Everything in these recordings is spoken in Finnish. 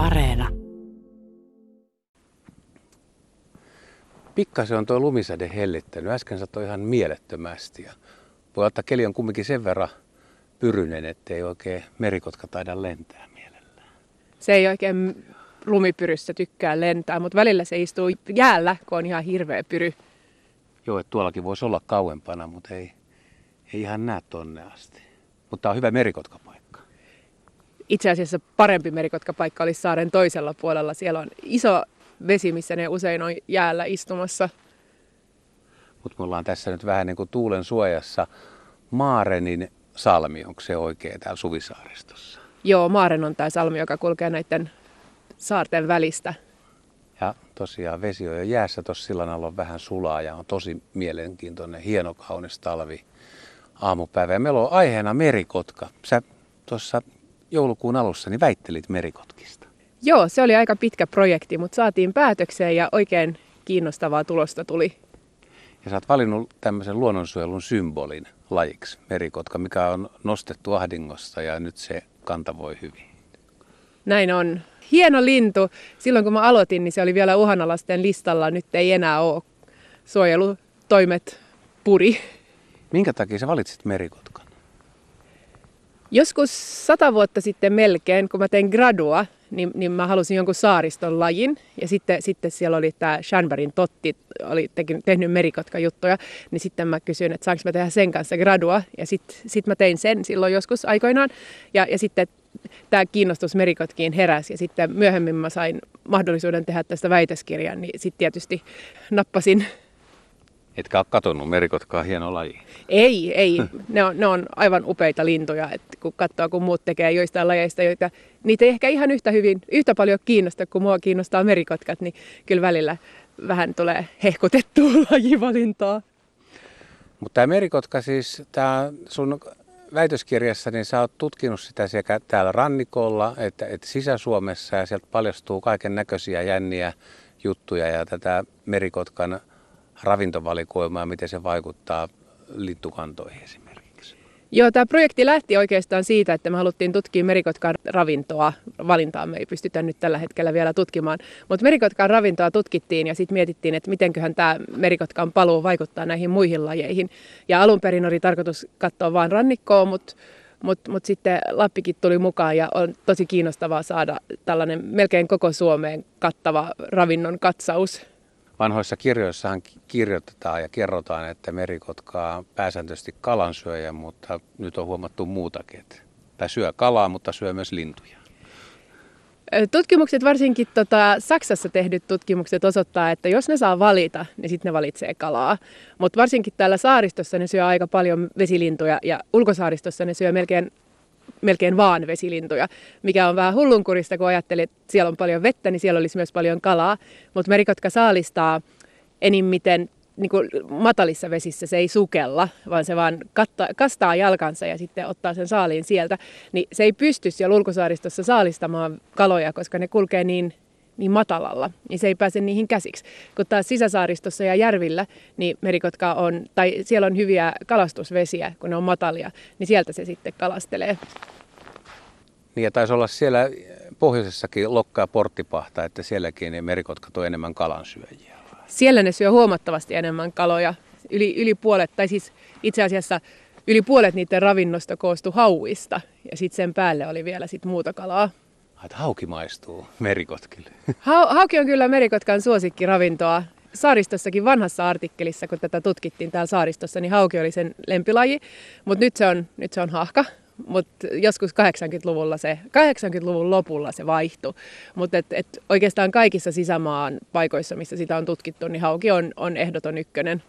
Areena. Pikkasen on tuo lumisade hellittänyt. Äsken satoi ihan mielettömästi. Ja voi ottaa keli on kumminkin sen verran pyrynen, ettei oikein merikotka taida lentää mielellään. Se ei oikein lumipyryssä tykkää lentää, mutta välillä se istuu jäällä, kun on ihan hirveä pyry. Joo, että tuollakin voisi olla kauempana, mutta ei, ei ihan näe tonne asti. Mutta on hyvä merikotkapaikka. Itse asiassa parempi merikotkapaikka olisi saaren toisella puolella. Siellä on iso vesi, missä ne usein on jäällä istumassa. Mutta me ollaan tässä nyt vähän niin kuin tuulen suojassa. Maarenin salmi, onko se oikein täällä Suvisaaristossa? Joo, Maaren on tämä salmi, joka kulkee näiden saarten välistä. Ja tosiaan vesi on jo jäässä, tuossa sillan alla on vähän sulaa ja on tosi mielenkiintoinen, hieno kaunis talvi aamupäivä. Ja meillä on aiheena merikotka. Sä tuossa joulukuun alussa niin väittelit merikotkista. Joo, se oli aika pitkä projekti, mutta saatiin päätökseen ja oikein kiinnostavaa tulosta tuli. Ja sä oot valinnut tämmöisen luonnonsuojelun symbolin lajiksi, merikotka, mikä on nostettu ahdingosta ja nyt se kanta voi hyvin. Näin on. Hieno lintu. Silloin kun mä aloitin, niin se oli vielä uhanalaisten listalla. Nyt ei enää ole. Suojelutoimet puri. Minkä takia sä valitsit merikotkan? Joskus sata vuotta sitten melkein, kun mä tein gradua, niin, niin mä halusin jonkun saariston lajin. Ja sitten, sitten siellä oli tämä Shanbarin Totti, oli tekin, tehnyt merikotkajuttuja. Niin sitten mä kysyin, että saanko mä tehdä sen kanssa gradua. Ja sitten sit mä tein sen silloin joskus aikoinaan. Ja, ja sitten tämä kiinnostus merikotkiin heräsi. Ja sitten myöhemmin mä sain mahdollisuuden tehdä tästä väitöskirjan, niin sitten tietysti nappasin Etkä ole katonut merikotkaa hieno laji? Ei, ei. Ne on, ne on aivan upeita lintuja, että kun katsoo, kun muut tekee joistain lajeista, joita niitä ei ehkä ihan yhtä hyvin, yhtä paljon kiinnosta kuin mua kiinnostaa merikotkat, niin kyllä välillä vähän tulee hehkutettua lajivalintaa. Mutta tämä merikotka siis, tämä sun väitöskirjassa, niin sä oot tutkinut sitä sekä täällä rannikolla että, että Sisä-Suomessa ja sieltä paljastuu kaiken näköisiä jänniä juttuja ja tätä merikotkan ravintovalikoimaa, miten se vaikuttaa lintukantoihin esimerkiksi? Joo, tämä projekti lähti oikeastaan siitä, että me haluttiin tutkia merikotkan ravintoa. Valintaa me ei pystytä nyt tällä hetkellä vielä tutkimaan. Mutta merikotkan ravintoa tutkittiin ja sitten mietittiin, että mitenköhän tämä merikotkan paluu vaikuttaa näihin muihin lajeihin. Ja alun perin oli tarkoitus katsoa vain rannikkoa, mutta mutta mut sitten Lappikin tuli mukaan ja on tosi kiinnostavaa saada tällainen melkein koko Suomeen kattava ravinnon katsaus vanhoissa kirjoissahan kirjoitetaan ja kerrotaan, että merikotka on pääsääntöisesti kalansyöjä, mutta nyt on huomattu muutakin. Että syö kalaa, mutta syö myös lintuja. Tutkimukset, varsinkin tota, Saksassa tehdyt tutkimukset osoittaa, että jos ne saa valita, niin sitten ne valitsee kalaa. Mutta varsinkin täällä saaristossa ne syö aika paljon vesilintuja ja ulkosaaristossa ne syö melkein melkein vaan vesilintuja, mikä on vähän hullunkurista, kun ajattelee, että siellä on paljon vettä, niin siellä olisi myös paljon kalaa. Mutta merikotka saalistaa enimmiten niin kuin matalissa vesissä se ei sukella, vaan se vaan katta, kastaa jalkansa ja sitten ottaa sen saaliin sieltä. Niin se ei pysty siellä ulkosaaristossa saalistamaan kaloja, koska ne kulkee niin niin matalalla, niin se ei pääse niihin käsiksi. Kun taas sisäsaaristossa ja järvillä, niin merikotka on, tai siellä on hyviä kalastusvesiä, kun ne on matalia, niin sieltä se sitten kalastelee. Niin ja taisi olla siellä pohjoisessakin lokkaa porttipahta, että sielläkin ne merikotkat on enemmän kalansyöjiä. Siellä ne syö huomattavasti enemmän kaloja. Yli, yli puolet, tai siis itse asiassa yli puolet niiden ravinnosta koostui hauista. Ja sitten sen päälle oli vielä sit muuta kalaa. Että hauki maistuu merikotkille. Ha- hauki on kyllä merikotkan suosikkiravintoa. Saaristossakin vanhassa artikkelissa, kun tätä tutkittiin täällä saaristossa, niin hauki oli sen lempilaji. Mutta nyt, se on, nyt se on hahka. Mutta joskus 80-luvulla se, 80-luvun lopulla se vaihtui. Mutta et, et oikeastaan kaikissa sisämaan paikoissa, missä sitä on tutkittu, niin hauki on, on ehdoton ykkönen.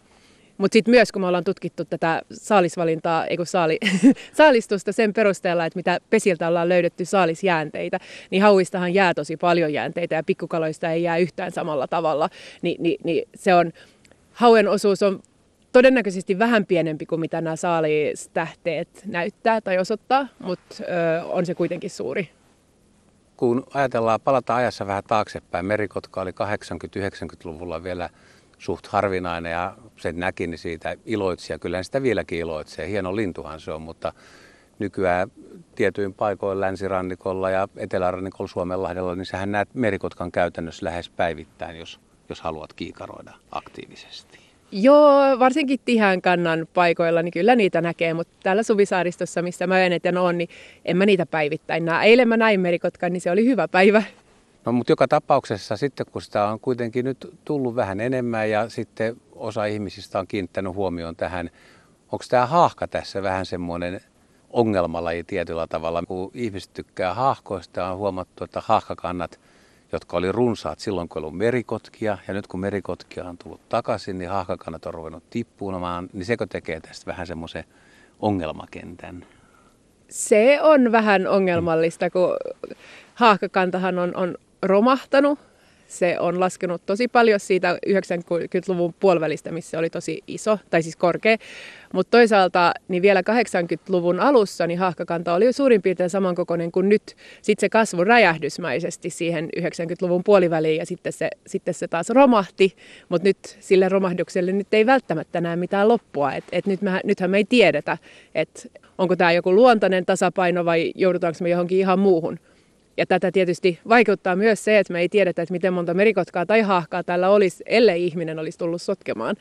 Mutta sitten myös, kun me ollaan tutkittu tätä saalisvalintaa, ei saali, saalistusta sen perusteella, että mitä pesiltä ollaan löydetty saalisjäänteitä, niin hauistahan jää tosi paljon jäänteitä ja pikkukaloista ei jää yhtään samalla tavalla. Ni, niin, niin se on, hauen osuus on todennäköisesti vähän pienempi kuin mitä nämä saalistähteet näyttää tai osoittaa, mutta on se kuitenkin suuri. Kun ajatellaan, palata ajassa vähän taaksepäin, merikotka oli 80-90-luvulla vielä suht harvinainen ja sen näki, niin siitä iloitsi ja kyllä sitä vieläkin iloitsee. Hieno lintuhan se on, mutta nykyään tietyin paikoin länsirannikolla ja etelärannikolla Suomenlahdella, niin sähän näet merikotkan käytännössä lähes päivittäin, jos, jos haluat kiikaroida aktiivisesti. Joo, varsinkin Tihän kannan paikoilla, niin kyllä niitä näkee, mutta täällä Suvisaaristossa, missä mä eniten on, niin en mä niitä päivittäin näe. Eilen mä näin merikotkan, niin se oli hyvä päivä. No mutta joka tapauksessa sitten, kun sitä on kuitenkin nyt tullut vähän enemmän ja sitten osa ihmisistä on kiinnittänyt huomioon tähän, onko tämä haahka tässä vähän semmoinen ongelmalaji tietyllä tavalla, kun ihmiset tykkää haahkoista on huomattu, että haahkakannat – jotka oli runsaat silloin, kun oli merikotkia. Ja nyt kun merikotkia on tullut takaisin, niin haahkakannat on ruvennut tippuumaan. Niin sekö tekee tästä vähän semmoisen ongelmakentän? Se on vähän ongelmallista, kun haahkakantahan on, on romahtanut se on laskenut tosi paljon siitä 90-luvun puolivälistä, missä oli tosi iso, tai siis korkea. Mutta toisaalta niin vielä 80-luvun alussa niin haahkakanta oli suurin piirtein samankokoinen kuin nyt. Sitten se kasvu räjähdysmäisesti siihen 90-luvun puoliväliin ja sitten se, sitten se taas romahti. Mutta nyt sille romahdukselle nyt ei välttämättä näe mitään loppua. Et, et nyt me, nythän me ei tiedetä, että onko tämä joku luontainen tasapaino vai joudutaanko me johonkin ihan muuhun. Ja tätä tietysti vaikeuttaa myös se, että me ei tiedetä, että miten monta merikotkaa tai haahkaa tällä olisi, ellei ihminen olisi tullut sotkemaan.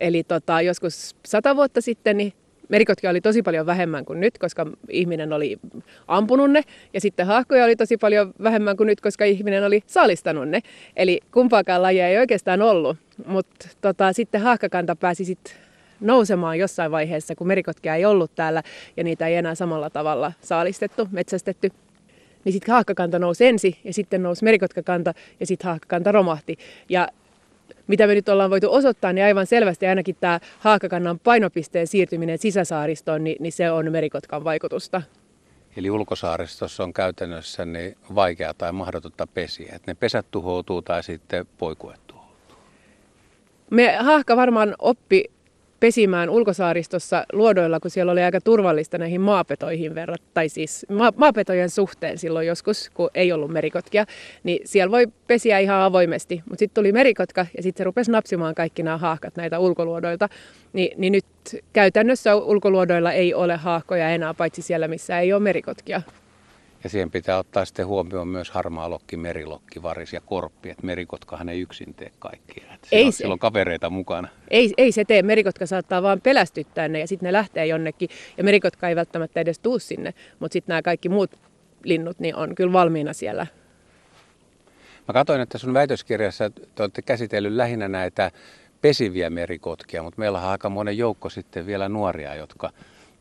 Eli tota, joskus sata vuotta sitten niin merikotkia oli tosi paljon vähemmän kuin nyt, koska ihminen oli ampunut ne. Ja sitten haahkoja oli tosi paljon vähemmän kuin nyt, koska ihminen oli saalistanut ne. Eli kumpaakaan lajia ei oikeastaan ollut. Mutta tota, sitten haahkakanta pääsi sitten nousemaan jossain vaiheessa, kun merikotkia ei ollut täällä ja niitä ei enää samalla tavalla saalistettu, metsästetty niin sitten haakkakanta nousi ensin ja sitten nousi merikotkakanta ja sitten haakkakanta romahti. Ja mitä me nyt ollaan voitu osoittaa, niin aivan selvästi ainakin tämä haakkakannan painopisteen siirtyminen sisäsaaristoon, niin, niin se on merikotkan vaikutusta. Eli ulkosaaristossa on käytännössä niin vaikeaa tai mahdotonta pesiä, että ne pesät tuhoutuu tai sitten poikuet tuhoutuu. Me haahka varmaan oppi pesimään ulkosaaristossa luodoilla, kun siellä oli aika turvallista näihin maapetoihin verrat, tai siis ma- maapetojen suhteen silloin joskus, kun ei ollut merikotkia, niin siellä voi pesiä ihan avoimesti. Mutta sitten tuli merikotka ja sitten se rupesi napsimaan kaikki nämä haahkat näitä ulkoluodoilta. Ni, niin nyt käytännössä ulkoluodoilla ei ole haahkoja enää, paitsi siellä, missä ei ole merikotkia. Ja siihen pitää ottaa sitten huomioon myös lokki, merilokki, varis ja korppi, että merikotkahan ei yksin tee kaikkia. Ei on, se. On kavereita mukana. Ei, ei se tee, merikotka saattaa vaan pelästyttää ne ja sitten ne lähtee jonnekin. Ja merikotka ei välttämättä edes tuu sinne, mutta sitten nämä kaikki muut linnut niin on kyllä valmiina siellä. Mä katsoin, että sun väitöskirjassa te olette käsitellyt lähinnä näitä pesiviä merikotkia, mutta meillä on aika monen joukko sitten vielä nuoria, jotka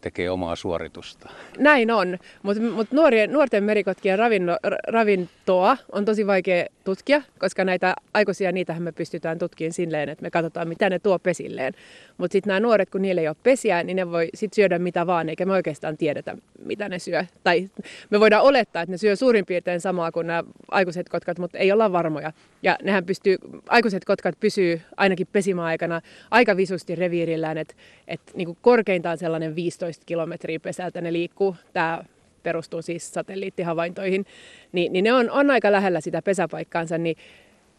tekee omaa suoritusta. Näin on, mutta mut nuorten merikotkien ravinno, ravintoa on tosi vaikea tutkia, koska näitä aikuisia, niitähän me pystytään tutkimaan silleen, että me katsotaan, mitä ne tuo pesilleen. Mutta sitten nämä nuoret, kun niillä ei ole pesiä, niin ne voi sitten syödä mitä vaan, eikä me oikeastaan tiedetä, mitä ne syö. Tai me voidaan olettaa, että ne syö suurin piirtein samaa kuin nämä aikuiset kotkat, mutta ei olla varmoja. Ja nehän pystyy, aikuiset kotkat pysyy ainakin pesimäaikana aika visusti reviirillään, että et, niin korkeintaan sellainen 15 kilometriä pesältä ne liikkuu. Tämä perustuu siis satelliittihavaintoihin, niin, niin ne on, on aika lähellä sitä pesäpaikkaansa, niin,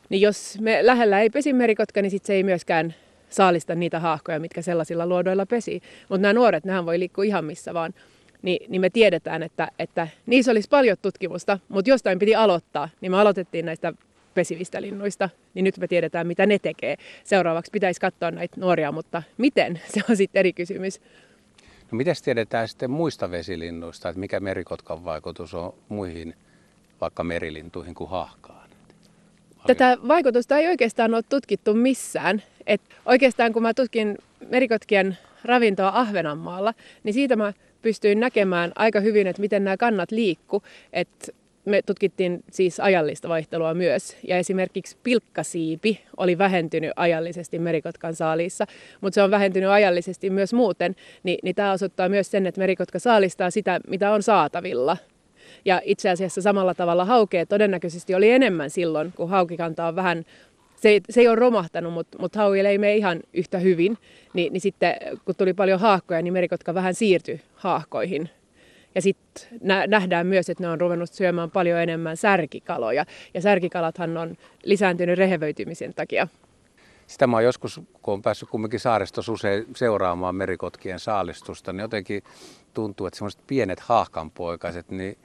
niin jos me lähellä ei pesi merikotka, niin sit se ei myöskään saalista niitä haahkoja, mitkä sellaisilla luodoilla pesi. Mutta nämä nuoret, nehän voi liikkua ihan missä vaan. Ni, niin me tiedetään, että, että niissä olisi paljon tutkimusta, mutta jostain piti aloittaa. Niin me aloitettiin näistä pesivistä linnuista, niin nyt me tiedetään, mitä ne tekee. Seuraavaksi pitäisi katsoa näitä nuoria, mutta miten, se on sitten eri kysymys. No miten tiedetään sitten muista vesilinnuista, että mikä merikotkan vaikutus on muihin vaikka merilintuihin kuin hahkaan? Tätä vaikutusta ei oikeastaan ole tutkittu missään. Et oikeastaan kun mä tutkin merikotkien ravintoa Ahvenanmaalla, niin siitä mä pystyin näkemään aika hyvin, että miten nämä kannat liikku. Me tutkittiin siis ajallista vaihtelua myös. Ja esimerkiksi pilkkasiipi oli vähentynyt ajallisesti merikotkan saaliissa, mutta se on vähentynyt ajallisesti myös muuten. Ni, niin tämä osoittaa myös sen, että merikotka saalistaa sitä, mitä on saatavilla. Ja itse asiassa samalla tavalla haukea todennäköisesti oli enemmän silloin, kun haukikanta on vähän se se ei ole romahtanut, mutta, mutta hauille ei mene ihan yhtä hyvin. Ni, niin sitten kun tuli paljon haahkoja, niin merikotka vähän siirtyi haahkoihin ja sitten nähdään myös, että ne on ruvennut syömään paljon enemmän särkikaloja. Ja särkikalathan on lisääntynyt rehevöitymisen takia. sitä mä oon joskus, kun on päässyt kumminkin saaristossa usein seuraamaan merikotkien saalistusta, niin jotenkin tuntuu, että semmoiset pienet haahkanpoikaset, niin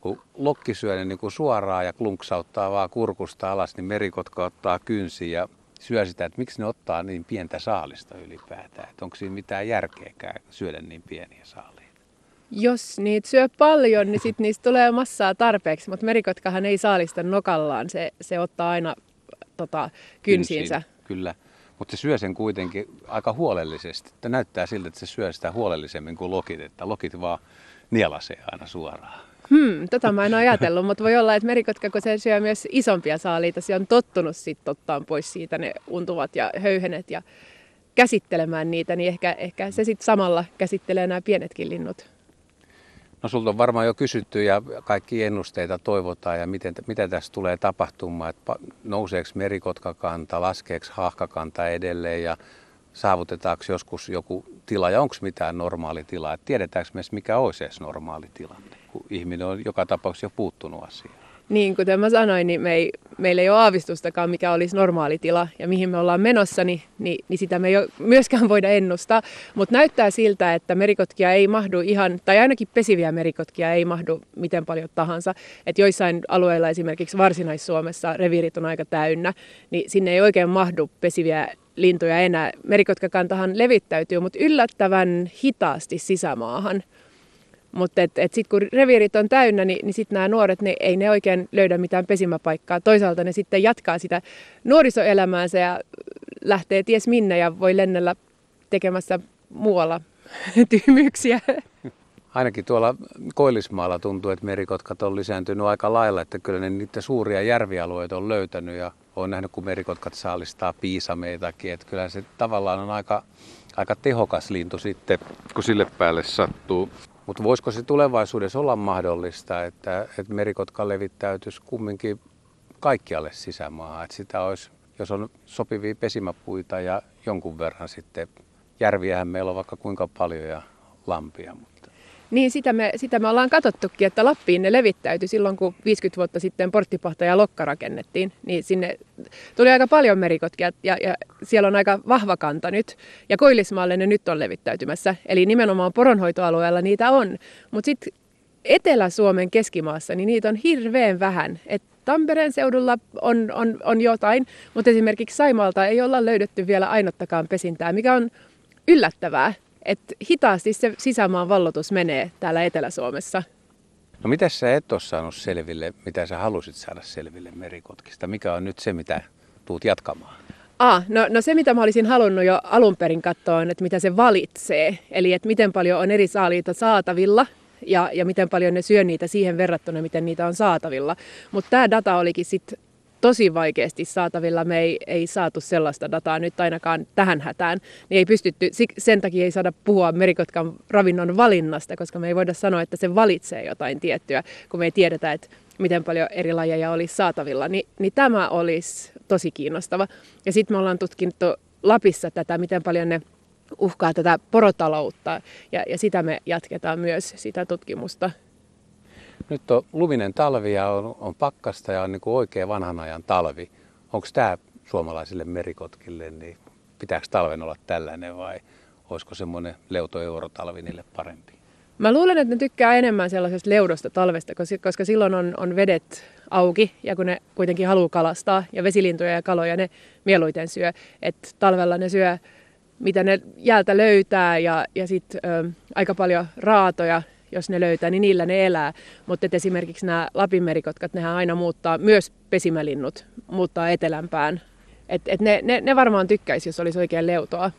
kun lokki syö ne niin kuin suoraan ja klunksauttaa vaan kurkusta alas, niin merikotka ottaa kynsiä ja syö sitä, että miksi ne ottaa niin pientä saalista ylipäätään. Että onko siinä mitään järkeäkään syödä niin pieniä saaliita? Jos niitä syö paljon, niin sit niistä tulee massaa tarpeeksi, mutta merikotkahan ei saalista nokallaan. Se, se ottaa aina tota, kynsiinsä. Kynsiin, kyllä, mutta se syö sen kuitenkin aika huolellisesti. Että näyttää siltä, että se syö sitä huolellisemmin kuin lokit, että lokit vaan nielasee aina suoraan. Hmm, tota mä en ole ajatellut, mutta voi olla, että merikotka, kun se syö myös isompia saaliita, se on tottunut sitten ottaa pois siitä ne untuvat ja höyhenet ja käsittelemään niitä, niin ehkä, ehkä se sitten samalla käsittelee nämä pienetkin linnut. No sulta on varmaan jo kysytty ja kaikki ennusteita toivotaan ja miten, mitä tässä tulee tapahtumaan, että nouseeko merikotkakanta, laskeeko hahkakanta edelleen ja saavutetaanko joskus joku tila ja onko mitään normaali tila, että tiedetäänkö myös mikä olisi edes normaali tilanne, kun ihminen on joka tapauksessa jo puuttunut asiaan. Niin, kuten mä sanoin, niin me ei, meillä ei ole aavistustakaan, mikä olisi normaali tila ja mihin me ollaan menossa, niin, niin, niin sitä me ei myöskään voida ennustaa. Mutta näyttää siltä, että merikotkia ei mahdu ihan, tai ainakin pesiviä merikotkia ei mahdu miten paljon tahansa. Että joissain alueilla, esimerkiksi Varsinais-Suomessa, reviirit on aika täynnä, niin sinne ei oikein mahdu pesiviä lintuja enää. Merikotkakantahan levittäytyy, mutta yllättävän hitaasti sisämaahan. Mutta et, et sitten kun reviirit on täynnä, niin, niin sitten nämä nuoret, ne, ei ne oikein löydä mitään pesimäpaikkaa. Toisaalta ne sitten jatkaa sitä nuorisoelämäänsä ja lähtee ties minne ja voi lennellä tekemässä muualla tyhmyyksiä. Ainakin tuolla Koillismaalla tuntuu, että merikotkat on lisääntynyt aika lailla, että kyllä ne niitä suuria järvialueita on löytänyt ja olen nähnyt, kun merikotkat saalistaa piisameitakin, että kyllä se tavallaan on aika, aika tehokas lintu sitten, kun sille päälle sattuu. Mutta voisiko se tulevaisuudessa olla mahdollista, että, että merikotka levittäytyisi kumminkin kaikkialle sisämaahan, että sitä olisi, jos on sopivia pesimäpuita ja jonkun verran sitten, järviähän meillä on vaikka kuinka paljon ja lampia. Niin, sitä me, sitä me ollaan katsottukin, että Lappiin ne levittäytyi silloin, kun 50 vuotta sitten Porttipahta ja Lokka rakennettiin. Niin sinne tuli aika paljon merikotkia ja, ja siellä on aika vahva kanta nyt. Ja Koillismaalle ne nyt on levittäytymässä. Eli nimenomaan poronhoitoalueella niitä on. Mutta sitten Etelä-Suomen keskimaassa, niin niitä on hirveän vähän. Et Tampereen seudulla on, on, on jotain, mutta esimerkiksi Saimalta ei olla löydetty vielä ainuttakaan pesintää, mikä on yllättävää että hitaasti se sisämaan vallotus menee täällä Etelä-Suomessa. No mitä sä et ole saanut selville, mitä sä halusit saada selville merikotkista? Mikä on nyt se, mitä tuut jatkamaan? Ah, no, no se, mitä mä olisin halunnut jo alun perin katsoa, on, että mitä se valitsee. Eli että miten paljon on eri saaliita saatavilla ja, ja miten paljon ne syö niitä siihen verrattuna, miten niitä on saatavilla. Mutta tämä data olikin sitten tosi vaikeasti saatavilla. Me ei, ei saatu sellaista dataa nyt ainakaan tähän hätään. Niin ei pystytty, sen takia ei saada puhua merikotkan ravinnon valinnasta, koska me ei voida sanoa, että se valitsee jotain tiettyä, kun me ei tiedetä, että miten paljon eri lajeja olisi saatavilla. Ni, niin tämä olisi tosi kiinnostava. Ja sitten me ollaan tutkittu Lapissa tätä, miten paljon ne uhkaa tätä porotaloutta, ja, ja sitä me jatketaan myös, sitä tutkimusta. Nyt on luminen talvi ja on, on pakkasta ja on niin kuin oikea vanhan ajan talvi. Onko tämä suomalaisille merikotkille, niin pitääkö talven olla tällainen vai olisiko semmoinen leuto eurotalvi niille parempi? Mä luulen, että ne tykkää enemmän sellaisesta leudosta talvesta, koska silloin on, on vedet auki ja kun ne kuitenkin haluaa kalastaa ja vesilintuja ja kaloja ne mieluiten syö. Et talvella ne syö mitä ne jäältä löytää ja, ja sitten aika paljon raatoja jos ne löytää, niin niillä ne elää. Mutta esimerkiksi nämä lapinmerikotkat, nehän aina muuttaa, myös pesimälinnut muuttaa etelämpään. Et, et ne, ne, ne varmaan tykkäisi, jos olisi oikein leutoa.